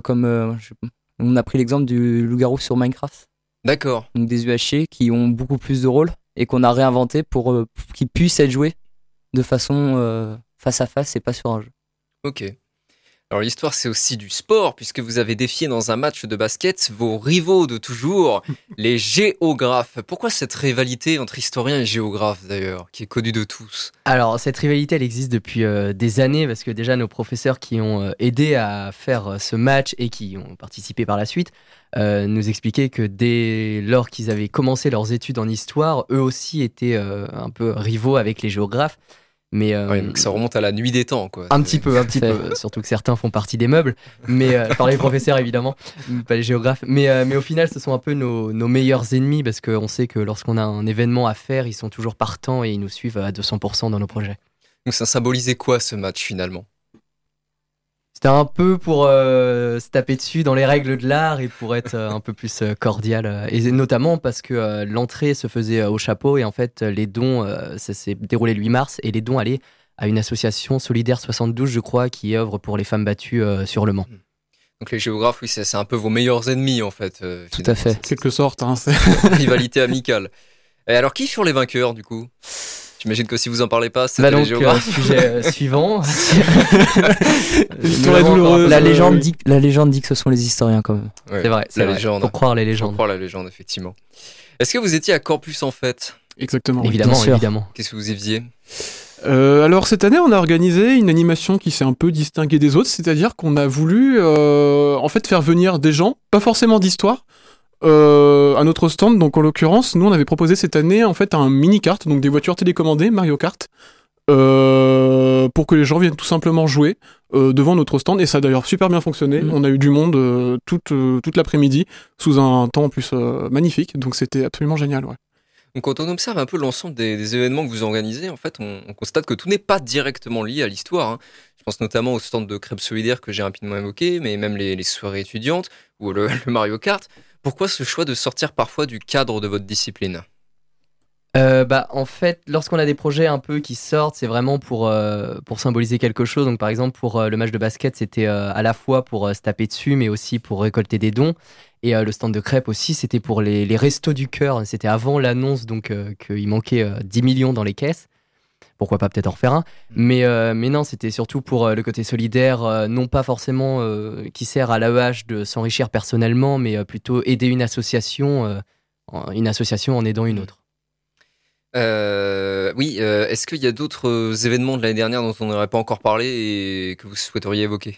comme je- on a pris l'exemple du loup-garou sur Minecraft. D'accord. donc des UHC qui ont beaucoup plus de rôles et qu'on a réinventé pour, pour qu'ils puissent être joués de façon face à face et pas sur un jeu. Ok. Alors l'histoire c'est aussi du sport puisque vous avez défié dans un match de basket vos rivaux de toujours, [LAUGHS] les géographes. Pourquoi cette rivalité entre historiens et géographes d'ailleurs, qui est connue de tous? Alors, cette rivalité, elle existe depuis euh, des années parce que déjà nos professeurs qui ont euh, aidé à faire euh, ce match et qui ont participé par la suite euh, nous expliquaient que dès lors qu'ils avaient commencé leurs études en histoire, eux aussi étaient euh, un peu rivaux avec les géographes. Mais euh, Ouais, donc ça remonte à la nuit des temps quoi. un petit peu, un petit peu. [LAUGHS] Surtout que certains font partie des meubles, mais euh, par les professeurs évidemment, pas les géographes. Mais, euh, mais au final, ce sont un peu nos, nos meilleurs ennemis parce qu'on sait que lorsqu'on a un événement à faire, ils sont toujours partants et ils nous suivent à 200% dans nos projets. Donc ça symbolisait quoi ce match finalement? C'était un peu pour euh, se taper dessus dans les règles de l'art et pour être euh, un peu plus euh, cordial. Et notamment parce que euh, l'entrée se faisait euh, au chapeau et en fait, les dons, euh, ça s'est déroulé le 8 mars et les dons allaient à une association solidaire 72, je crois, qui œuvre pour les femmes battues euh, sur le Mans. Donc les géographes, oui, c'est un peu vos meilleurs ennemis en fait. euh, Tout à fait. Quelque sorte, hein, c'est- [LAUGHS] Rivalité amicale. Et alors qui furent les vainqueurs du coup? J'imagine que si vous en parlez pas, c'est Bah les donc, euh, sujet euh, [LAUGHS] suivant. L'avons douloureuse. La Euh, légende, oui. dit, la légende dit que ce sont les historiens quand même. Ouais, C'est vrai, c'est la vrai. légende. Faut croire les légendes. croire la légende, effectivement. Est-ce que vous étiez à Corpus en fait? Exactement. Évidemment, évidemment. Qu'est-ce que vous y faisiez Euh, alors cette année, on a organisé une animation qui s'est un peu distinguée des autres, c'est-à-dire qu'on a voulu euh, en fait faire venir des gens, pas forcément d'histoire, euh, à notre stand. Donc en l'occurrence, nous on avait proposé cette année en fait un mini kart, donc des voitures télécommandées Mario Kart, euh, pour que les gens viennent tout simplement jouer euh, devant notre stand. Et ça a d'ailleurs super bien fonctionné. Mhm. On a eu du monde euh, toute euh, toute l'après-midi sous un temps en plus euh, magnifique, donc c'était absolument génial. Ouais. Donc quand on observe un peu l'ensemble des, des événements que vous organisez, en fait, on, on constate que tout n'est pas directement lié à l'histoire. hein. Je pense notamment au stand de crêpes solidaires que j'ai rapidement évoqué, mais même les, les soirées étudiantes ou le, [LAUGHS] le Mario Kart. Pourquoi ce choix de sortir parfois du cadre de votre discipline? Euh, bah, en fait, lorsqu'on a des projets un peu qui sortent, c'est vraiment pour, euh, symboliser quelque chose. Par exemple, pour euh, le match de basket, c'était à la fois pour se taper dessus, mais aussi pour récolter des dons. Et le stand de crêpes aussi, c'était pour les, restos du cœur. C'était avant l'annonce, donc qu'il manquait euh, 10 millions dans les caisses. Pourquoi pas peut-être en refaire un. Mais, euh, mais non, c'était surtout pour euh, le côté solidaire, euh, non pas forcément qui sert à l'AEH de s'enrichir personnellement, mais plutôt aider une association, en- une association en aidant une autre. Euh, Oui, est-ce qu'il y a d'autres événements de l'année dernière dont on n'aurait pas encore parlé et que vous souhaiteriez évoquer?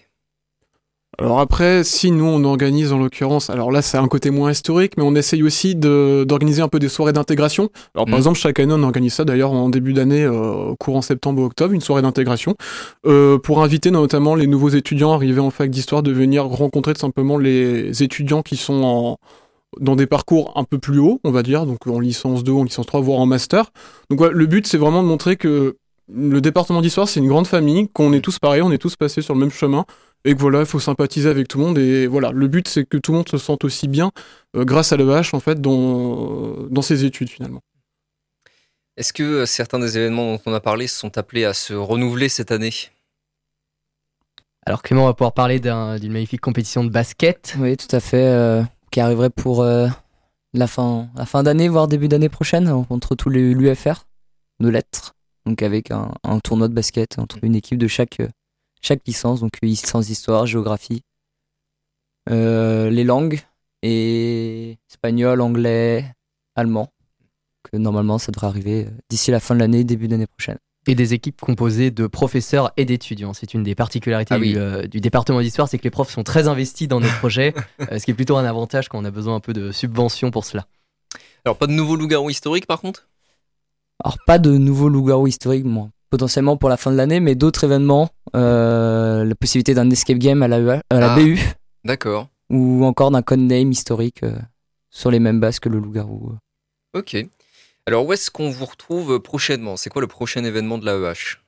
Alors après, si nous on organise en l'occurrence, alors là c'est un côté moins historique, mais on essaye aussi d'organiser un peu des soirées d'intégration. Alors par Mhm. exemple, chaque année on organise ça d'ailleurs en début d'année, euh, courant septembre ou octobre, une soirée d'intégration, euh, pour inviter notamment les nouveaux étudiants arrivés en fac d'histoire de venir rencontrer tout simplement les étudiants qui sont en, dans des parcours un peu plus hauts, on va dire, donc en licence 2, en licence 3, voire en master. Donc voilà, le but c'est vraiment de montrer que le département d'histoire c'est une grande famille, qu'on est tous pareils, on est tous passés sur le même chemin et que voilà, il faut sympathiser avec tout le monde. Et voilà, le but, c'est que tout le monde se sente aussi bien euh, grâce à l'EH, en fait, dans, dans ses études, finalement. Est-ce que euh, certains des événements dont on a parlé sont appelés à se renouveler cette année? Alors Clément va pouvoir parler d'un- d'une magnifique compétition de basket. Oui, tout à fait. euh, qui arriverait pour euh, la fin, la fin d'année, voire début d'année prochaine, en- entre tous les l'UFR de lettres. Donc avec un, un tournoi de basket entre une équipe de chaque, euh, chaque licence, donc licence d'histoire, géographie, euh, les langues, et espagnol, anglais, allemand. Que normalement, ça devrait arriver euh, d'ici la fin de l'année, début d'année prochaine. Et des équipes composées de professeurs et d'étudiants. C'est une des particularités Ah oui. du, euh, du département d'histoire, c'est que les profs sont très investis dans nos projets, [LAUGHS] euh, ce qui est plutôt un avantage quand on a besoin un peu de subventions pour cela. Alors, pas de nouveau loup-garou historique par contre? Alors, pas de nouveaux loup-garou historiques, moi. Potentiellement pour la fin de l'année, mais d'autres événements. euh, la possibilité d'un escape game à la, UA à la Ah. BU, D'accord. ou encore d'un codename historique euh, sur les mêmes bases que le loup-garou. Ok. Alors, où est-ce qu'on vous retrouve prochainement? C'est quoi le prochain événement de l'AEH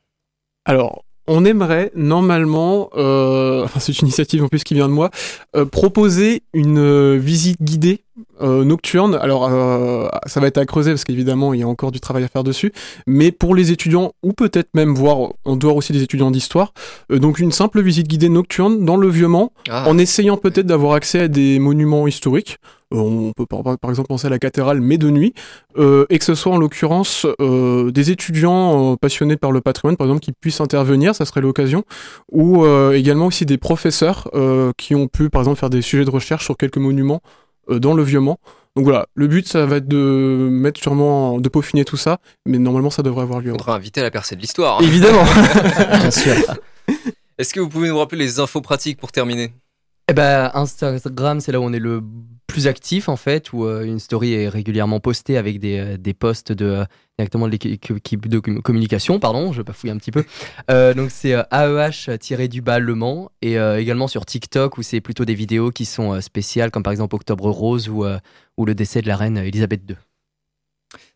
Alors, on aimerait normalement, euh, [LAUGHS] enfin c'est une initiative en plus qui vient de moi, euh, proposer une euh, visite guidée euh, nocturne. Alors euh, ça va être à creuser parce qu'évidemment il y a encore du travail à faire dessus, mais pour les étudiants ou peut-être même voir en dehors aussi des étudiants d'histoire, euh, donc une simple visite guidée nocturne dans le Vieux-Mans, Ah, en essayant peut-être d'avoir accès à des monuments historiques. On peut par, par exemple penser à la cathédrale, mais de nuit, et que ce soit en l'occurrence des étudiants passionnés par le patrimoine, par exemple, qui puissent intervenir, ça serait l'occasion, ou également aussi des professeurs qui ont pu, par exemple, faire des sujets de recherche sur quelques monuments dans le Vieux-Mans. Donc voilà, le but, ça va être de mettre sûrement, de peaufiner tout ça, mais normalement, ça devrait avoir lieu. faudra inviter à la percée de l'histoire. hein. Évidemment [LAUGHS] Bien sûr. Est-ce que vous pouvez nous rappeler les infos pratiques pour terminer? Eh ben, Instagram, c'est là où on est le plus actif en fait, où euh, une story est régulièrement postée avec des, euh, des posts de euh, directement de l'équipe de com- communication, pardon, je bafouille un petit peu. Donc c'est euh, AEH-du-bas Le Mans et également sur TikTok où c'est plutôt des vidéos qui sont spéciales, comme par exemple Octobre Rose ou, ou le décès de la reine Elisabeth II.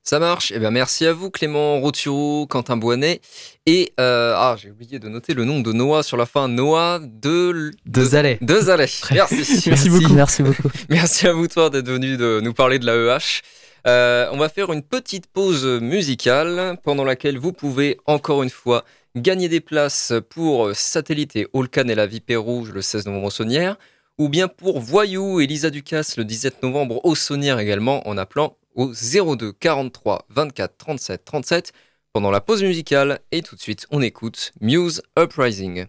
Ça marche. Eh bien, merci à vous, Clément Roturo, Quentin Boinet. Et, euh, ah, j'ai oublié de noter le nom de Noah sur la fin. Noah de... De Zalais. De Zalais. Merci. Merci beaucoup. Merci beaucoup. [LAUGHS] Merci à vous, toi, d'être venu de nous parler de l'AEH. Euh, on va faire une petite pause musicale pendant laquelle vous pouvez, encore une fois, gagner des places pour Satellite et Holcan et la Vipère Rouge le 16 novembre au Saunière, ou bien pour Voyou et Lisa Ducasse le 17 novembre au Saunière également, en appelant au 02 43 24 37 37 pendant la pause musicale. Et tout de suite, on écoute Muse Uprising.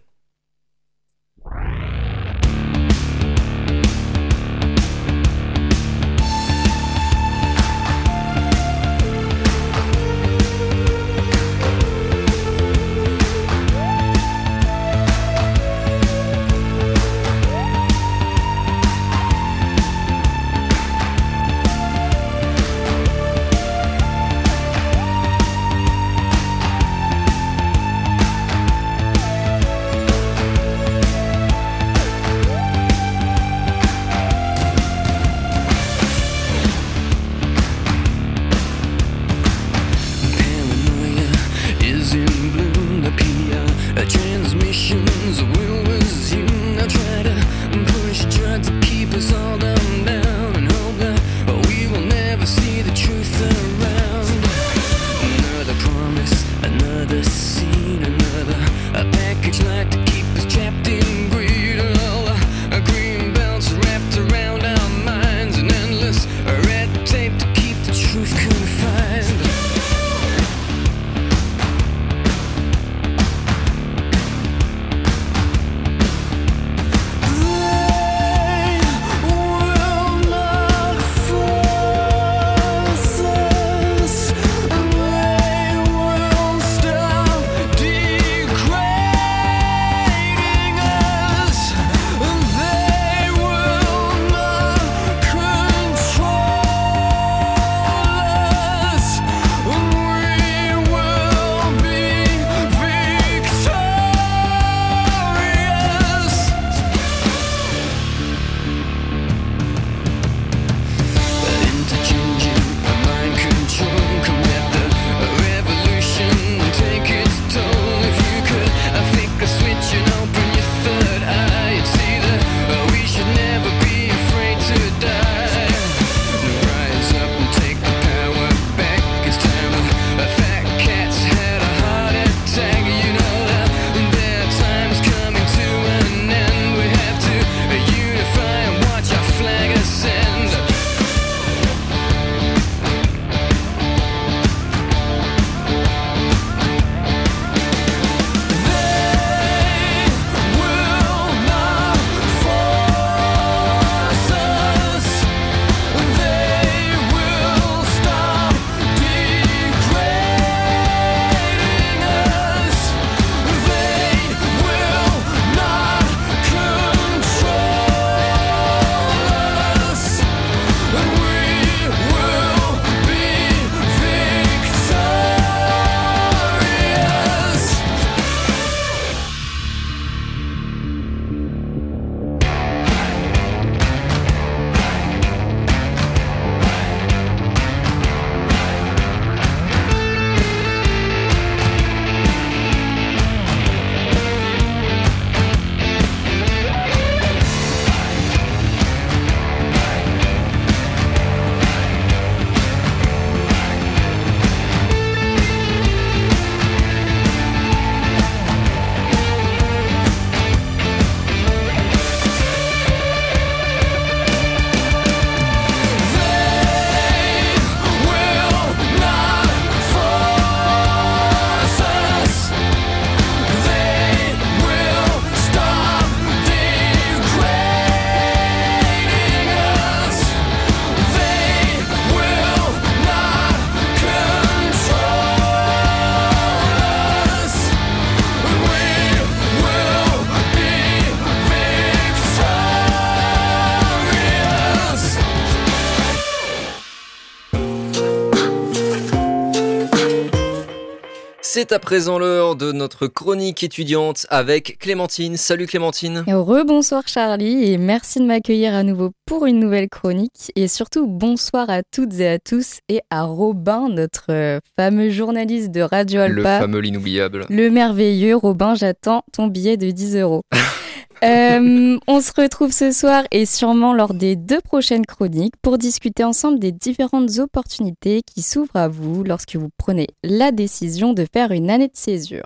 C'est à présent l'heure de notre chronique étudiante avec Clémentine. Salut Clémentine. Rebonsoir Charlie et merci de m'accueillir à nouveau pour une nouvelle chronique et surtout bonsoir à toutes et à tous et à Robin, notre euh, fameux journaliste de Radio Le Alpa. fameux, l'inoubliable. Le merveilleux Robin, j'attends ton billet de 10 euros. [LAUGHS] Euh, on se retrouve ce soir et sûrement lors des deux prochaines chroniques pour discuter ensemble des différentes opportunités qui s'ouvrent à vous lorsque vous prenez la décision de faire une année de césure.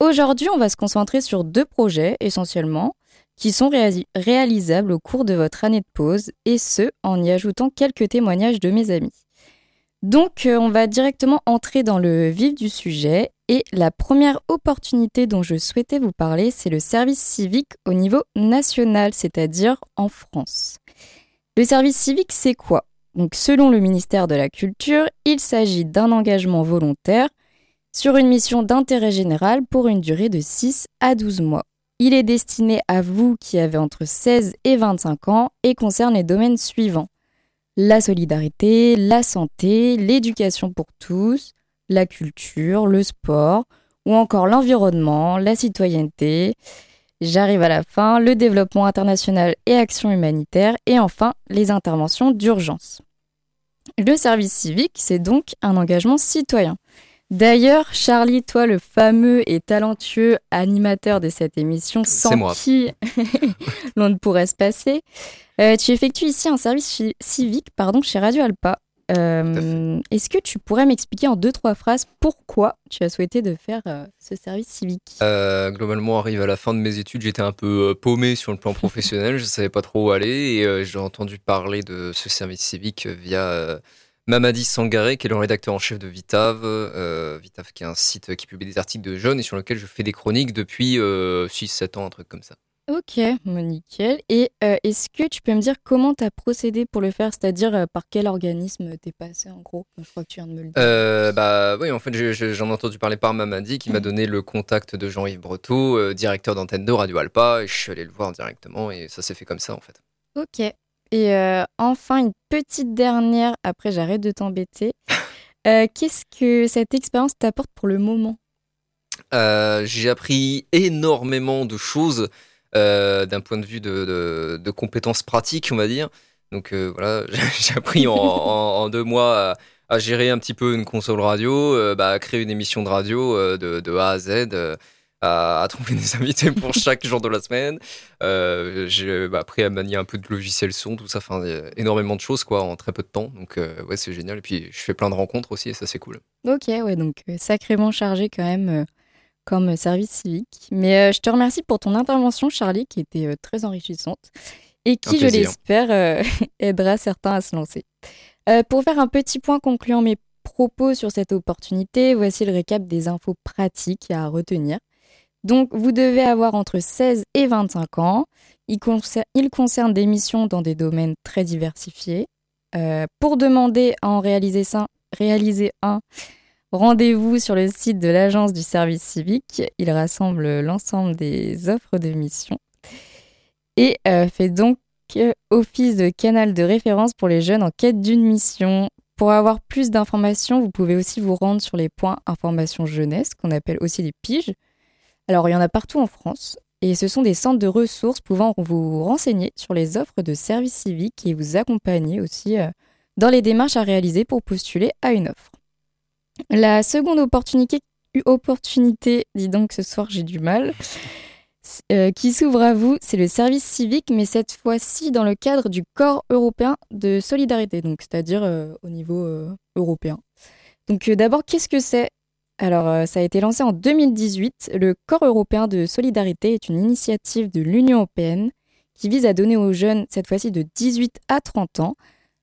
Aujourd'hui, on va se concentrer sur deux projets essentiellement qui sont réalisables au cours de votre année de pause et ce, en y ajoutant quelques témoignages de mes amis. Donc, euh, on va directement entrer dans le vif du sujet. Et la première opportunité dont je souhaitais vous parler, c'est le service civique au niveau national, c'est-à-dire en France. Le service civique, c'est quoi? Donc, selon le ministère de la Culture, il s'agit d'un engagement volontaire sur une mission d'intérêt général pour une durée de 6 à 12 mois. Il est destiné à vous qui avez entre 16 et 25 ans et concerne les domaines suivants la solidarité, la santé, l'éducation pour tous, la culture, le sport, ou encore l'environnement, la citoyenneté. J'arrive à la fin, le développement international et action humanitaire, et enfin les interventions d'urgence. Le service civique, c'est donc un engagement citoyen. D'ailleurs, Charlie, toi, le fameux et talentueux animateur de cette émission, sans moi. qui [LAUGHS] l'on ne pourrait se passer, euh, tu effectues ici un service civique pardon, chez Radio Alpa. Euh, Est-ce que tu pourrais m'expliquer en deux, trois phrases pourquoi tu as souhaité de faire euh, ce service civique? Euh, globalement, arrive à la fin de mes études, j'étais un peu paumé sur le plan [LAUGHS] professionnel, je savais pas trop où aller et j'ai entendu parler de ce service civique via Mamadi Sangaré, qui est le rédacteur en chef de Vitav, Vitav qui est un site qui publie des articles de jeunes et sur lequel je fais des chroniques depuis 6-7 ans, un truc comme ça. Ok, bon, nickel. Et euh, est-ce que tu peux me dire comment tu as procédé pour le faire? C'est-à-dire euh, par quel organisme t'es passé en gros? Je crois que tu viens de me le dire. Euh, bah oui, en fait, je- je- j'en ai entendu parler par Mamadi qui m'a donné le contact de Jean-Yves Breteau, euh, directeur d'antenne de Radio Alpa, et je suis allé le voir directement et ça s'est fait comme ça en fait. Ok. Et euh, enfin, une petite dernière, après j'arrête de t'embêter. [LAUGHS] Euh, Qu'est-ce que cette expérience t'apporte pour le moment? Euh, j'ai appris énormément de choses d'un point de vue de, compétences pratiques, on va dire. Donc euh, voilà, [LAUGHS] j'ai appris en, deux mois à, gérer un petit peu une console radio, euh, bah, à créer une émission de radio euh, de, de A à Z. euh, à, trouver des [LAUGHS] invités pour chaque jour de la semaine. Euh, j'ai bah, appris à manier un peu de logiciel son, tout ça, enfin, énormément de choses quoi, en très peu de temps. Donc euh, ouais, c'est génial. Et puis je fais plein de rencontres aussi et ça c'est cool. Ok, ouais, donc euh, sacrément chargé quand même euh, comme service civique. Mais euh, je te remercie pour ton intervention, Charlie, qui était euh, très enrichissante et qui, Un je l'espère, euh, [LAUGHS] aidera certains à se lancer. Euh, pour faire un petit point concluant mes propos sur cette opportunité, voici le récap des infos pratiques à retenir. Donc, vous devez avoir entre 16 et 25 ans. Il, concer- il concerne des missions dans des domaines très diversifiés. Euh, pour demander à en réaliser, réaliser un, rendez-vous sur le site de l'Agence du service civique. Il rassemble l'ensemble des offres de missions et euh, fait donc euh, office de canal de référence pour les jeunes en quête d'une mission. Pour avoir plus d'informations, vous pouvez aussi vous rendre sur les points information jeunesse, qu'on appelle aussi les piges. Alors, il y en a partout en France, et ce sont des centres de ressources pouvant vous renseigner sur les offres de services civiques et vous accompagner aussi euh, dans les démarches à réaliser pour postuler à une offre. La seconde opportunité, dis donc ce soir j'ai du mal, euh, qui s'ouvre à vous, c'est le service civique, mais cette fois-ci dans le cadre du corps européen de solidarité, donc c'est-à-dire euh, au niveau euh, européen. Donc d'abord, qu'est-ce que c'est? Alors ça a été lancé en 2018. Le corps européen de solidarité est une initiative de l'Union européenne qui vise à donner aux jeunes, cette fois-ci de 18 à 30 ans,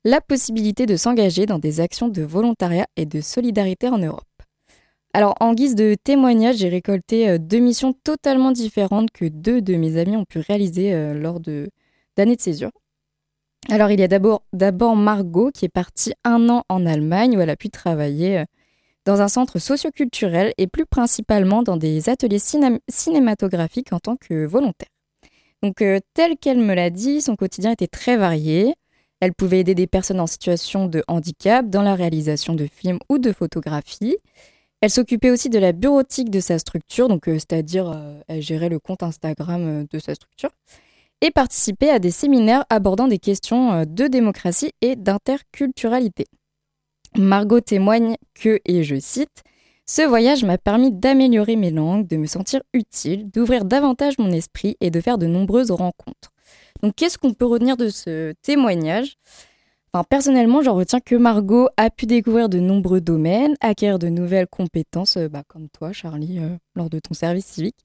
la possibilité de s'engager dans des actions de volontariat et de solidarité en Europe. Alors, en guise de témoignage, j'ai récolté euh, deux missions totalement différentes que deux de mes amis ont pu réaliser euh, lors de- d'années de césure. Alors, il y a d'abord Margot qui est partie un an en Allemagne où elle a pu travailler euh, dans un centre socioculturel et plus principalement dans des ateliers ciné- cinématographiques en tant que volontaire. Donc, euh, tel qu'elle me l'a dit, son quotidien était très varié. Elle pouvait aider des personnes en situation de handicap dans la réalisation de films ou de photographies. Elle s'occupait aussi de la bureautique de sa structure, donc euh, c'est-à-dire euh, elle gérait le compte Instagram euh, de sa structure, et participait à des séminaires abordant des questions de démocratie et d'interculturalité. Margot témoigne que, et je cite, Ce voyage m'a permis d'améliorer mes langues, de me sentir utile, d'ouvrir davantage mon esprit et de faire de nombreuses rencontres. Donc qu'est-ce qu'on peut retenir de ce témoignage? Enfin, personnellement, j'en retiens que Margot a pu découvrir de nombreux domaines, acquérir de nouvelles compétences, euh, bah, comme toi, Charlie, euh, lors de ton service civique,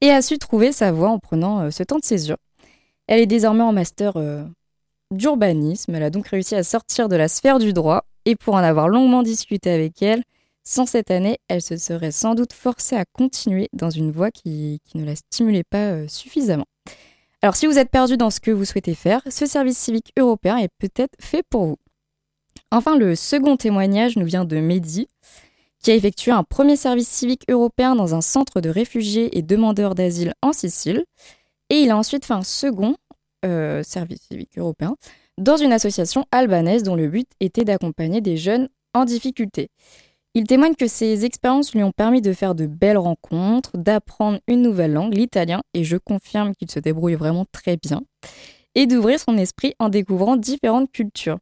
et a su trouver sa voie en prenant euh, ce temps de césure. Elle est désormais en master d'urbanisme. Elle a donc réussi à sortir de la sphère du droit, et pour en avoir longuement discuté avec elle, sans cette année, elle se serait sans doute forcée à continuer dans une voie qui, qui ne la stimulait pas suffisamment. Alors si vous êtes perdu dans ce que vous souhaitez faire, ce service civique européen est peut-être fait pour vous. Enfin, le second témoignage nous vient de Mehdi, qui a effectué un premier service civique européen dans un centre de réfugiés et demandeurs d'asile en Sicile, et il a ensuite fait un second euh, service civique européen dans une association albanaise dont le but était d'accompagner des jeunes en difficulté. Il témoigne que ces expériences lui ont permis de faire de belles rencontres, d'apprendre une nouvelle langue, l'italien, et je confirme qu'il se débrouille vraiment très bien, et d'ouvrir son esprit en découvrant différentes cultures.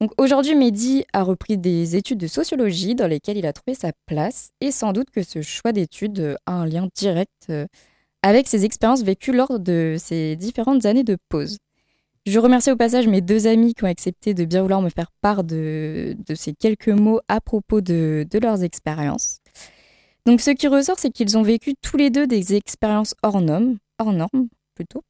Donc aujourd'hui, Mehdi a repris des études de sociologie dans lesquelles il a trouvé sa place et sans doute que ce choix d'études a un lien direct euh, avec ses expériences vécues lors de ces différentes années de pause. Je remercie au passage mes deux amis qui ont accepté de bien vouloir me faire part de, ces quelques mots à propos de, leurs expériences. Donc ce qui ressort, c'est qu'ils ont vécu tous les deux des expériences hors normes, hors normes plutôt.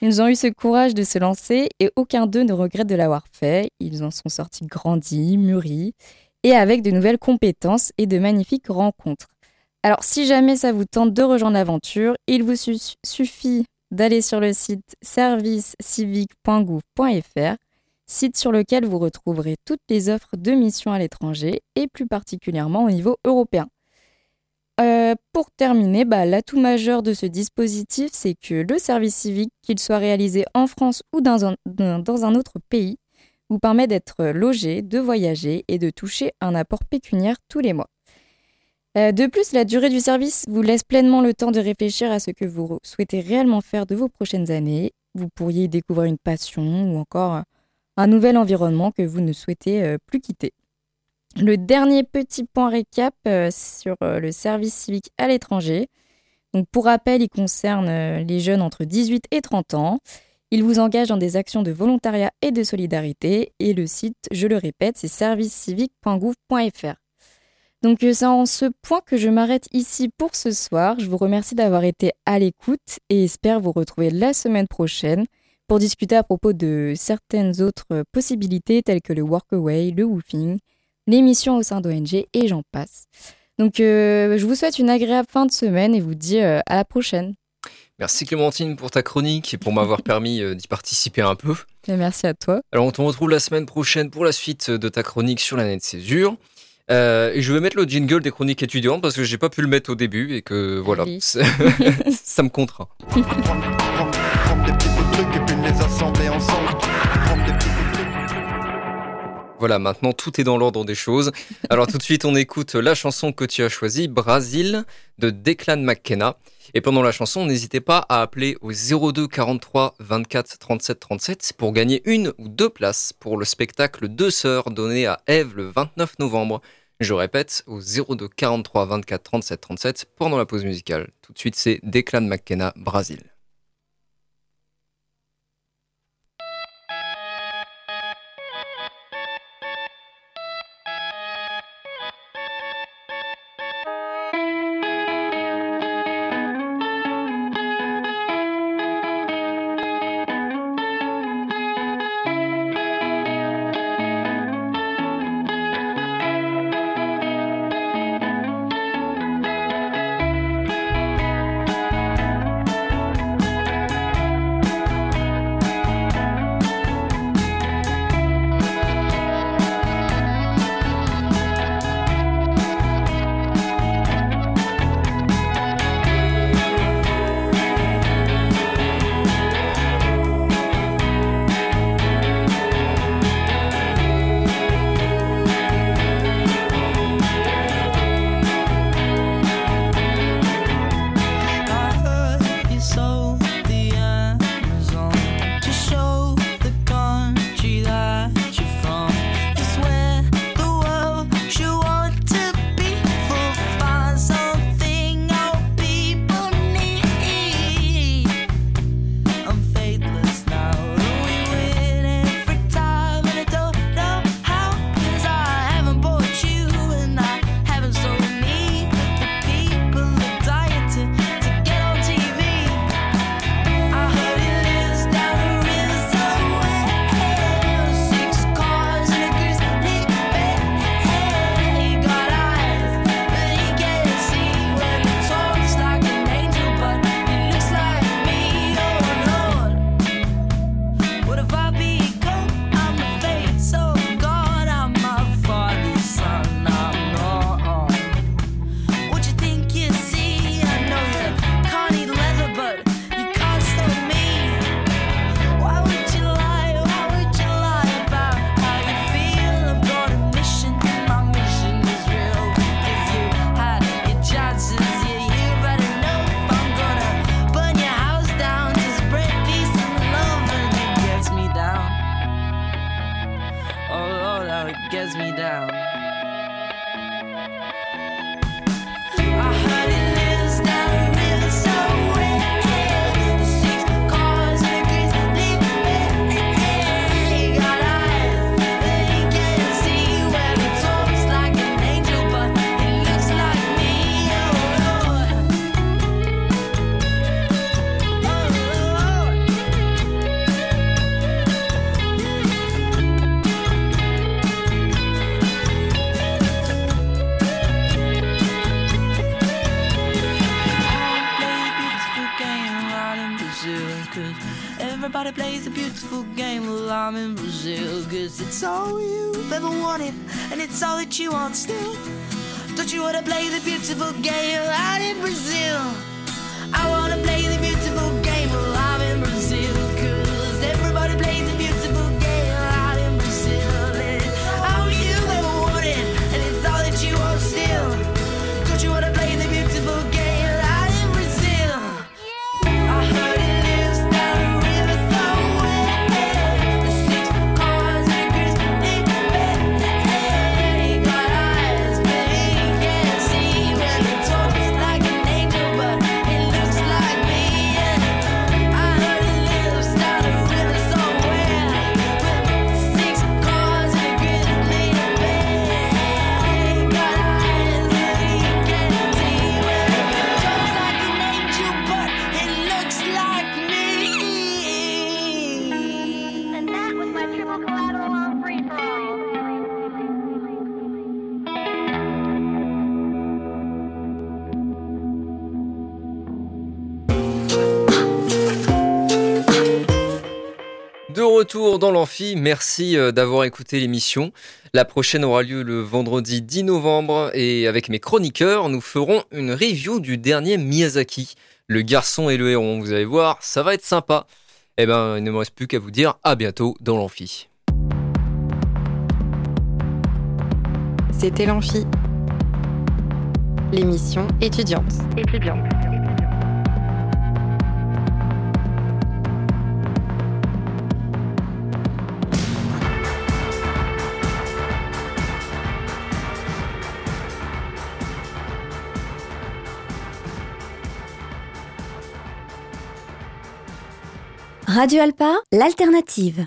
Ils ont eu ce courage de se lancer et aucun d'eux ne regrette de l'avoir fait. Ils en sont sortis grandis, mûris et avec de nouvelles compétences et de magnifiques rencontres. Alors si jamais ça vous tente de rejoindre l'aventure, il vous su- suffit d'aller sur le site servicecivique.gouv.fr, site sur lequel vous retrouverez toutes les offres de missions à l'étranger et plus particulièrement au niveau européen. Euh, pour terminer, bah, l'atout majeur de ce dispositif, c'est que le service civique, qu'il soit réalisé en France ou dans un, dans- dans un autre pays, vous permet d'être logé, de voyager et de toucher un apport pécuniaire tous les mois. Euh, de plus, la durée du service vous laisse pleinement le temps de réfléchir à ce que vous souhaitez réellement faire de vos prochaines années. Vous pourriez y découvrir une passion ou encore un nouvel environnement que vous ne souhaitez euh, plus quitter. Le dernier petit point récap euh, sur le service civique à l'étranger. Pour rappel, il concerne les jeunes entre 18 et 30 ans. Il vous engage dans des actions de volontariat et de solidarité. Et le site, je le répète, c'est servicecivique.gouv.fr. Donc euh, c'est en ce point que je m'arrête ici pour ce soir. Je vous remercie d'avoir été à l'écoute et espère vous retrouver la semaine prochaine pour discuter à propos de certaines autres possibilités telles que le workaway, le woofing, les missions au sein d'ONG et j'en passe. Donc euh, je vous souhaite une agréable fin de semaine et vous dis euh, à la prochaine. Merci Clémentine pour ta chronique et pour m'avoir permis d'y participer un peu. Et merci à toi. Alors on te retrouve la semaine prochaine pour la suite de ta chronique sur l'année de césure. Euh, et je vais mettre le jingle des chroniques étudiantes parce que j'ai pas pu le mettre au début et que voilà, Oui. [LAUGHS] ça me contraint. Voilà, maintenant tout est dans l'ordre des choses. Alors tout de suite, on écoute la chanson que tu as choisie, Brasil, de Declan McKenna. Et pendant la chanson, n'hésitez pas à appeler au 02 43 24 37 37 pour gagner une ou deux places pour le spectacle Deux Sœurs donné à Eve le 29 novembre. Je répète, au 02 43 24 37 37 pendant la pause musicale. Tout de suite, c'est Declan McKenna, Brasil. retour dans l'amphi. Merci euh, d'avoir écouté l'émission. La prochaine aura lieu le vendredi 10 novembre et avec mes chroniqueurs, nous ferons une review du dernier Miyazaki, Le garçon et le héron. Vous allez voir, ça va être sympa. Eh ben, il ne me reste plus qu'à vous dire à bientôt dans l'amphi. C'était l'amphi. L'émission étudiante. Étudiante. Radio Alpa, l'alternative.